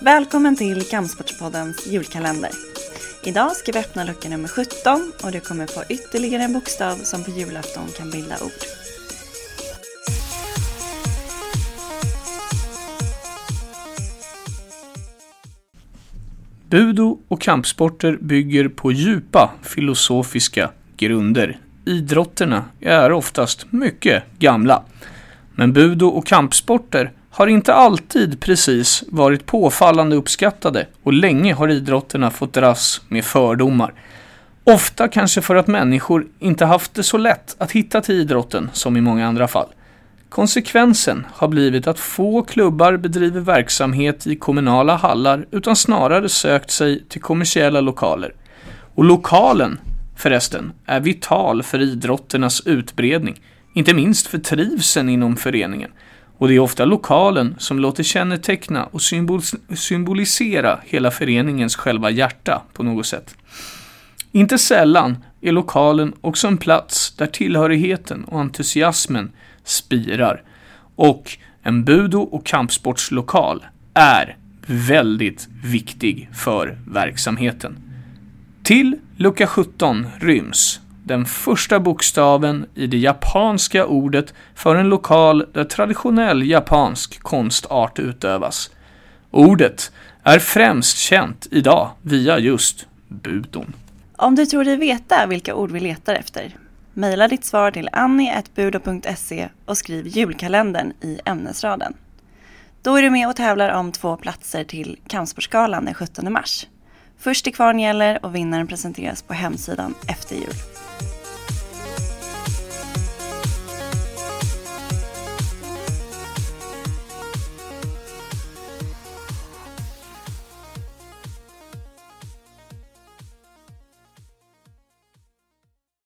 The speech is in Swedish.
Välkommen till Kampsportspoddens julkalender. Idag ska vi öppna lucka nummer 17 och du kommer få ytterligare en bokstav som på julafton kan bilda ord. Budo och kampsporter bygger på djupa filosofiska grunder. Idrotterna är oftast mycket gamla. Men budo och kampsporter har inte alltid precis varit påfallande uppskattade och länge har idrotterna fått dras med fördomar. Ofta kanske för att människor inte haft det så lätt att hitta till idrotten som i många andra fall. Konsekvensen har blivit att få klubbar bedriver verksamhet i kommunala hallar utan snarare sökt sig till kommersiella lokaler. Och lokalen, förresten, är vital för idrotternas utbredning, inte minst för trivseln inom föreningen. Och det är ofta lokalen som låter känneteckna och symbolisera hela föreningens själva hjärta på något sätt. Inte sällan är lokalen också en plats där tillhörigheten och entusiasmen spirar. Och en budo och kampsportslokal är väldigt viktig för verksamheten. Till lucka 17 ryms den första bokstaven i det japanska ordet för en lokal där traditionell japansk konstart utövas. Ordet är främst känt idag via just budon. Om du tror dig veta vilka ord vi letar efter, mejla ditt svar till annie.budo.se och skriv julkalendern i ämnesraden. Då är du med och tävlar om två platser till Kampsportsgalan den 17 mars. Först till kvarn gäller och vinnaren presenteras på hemsidan efter jul.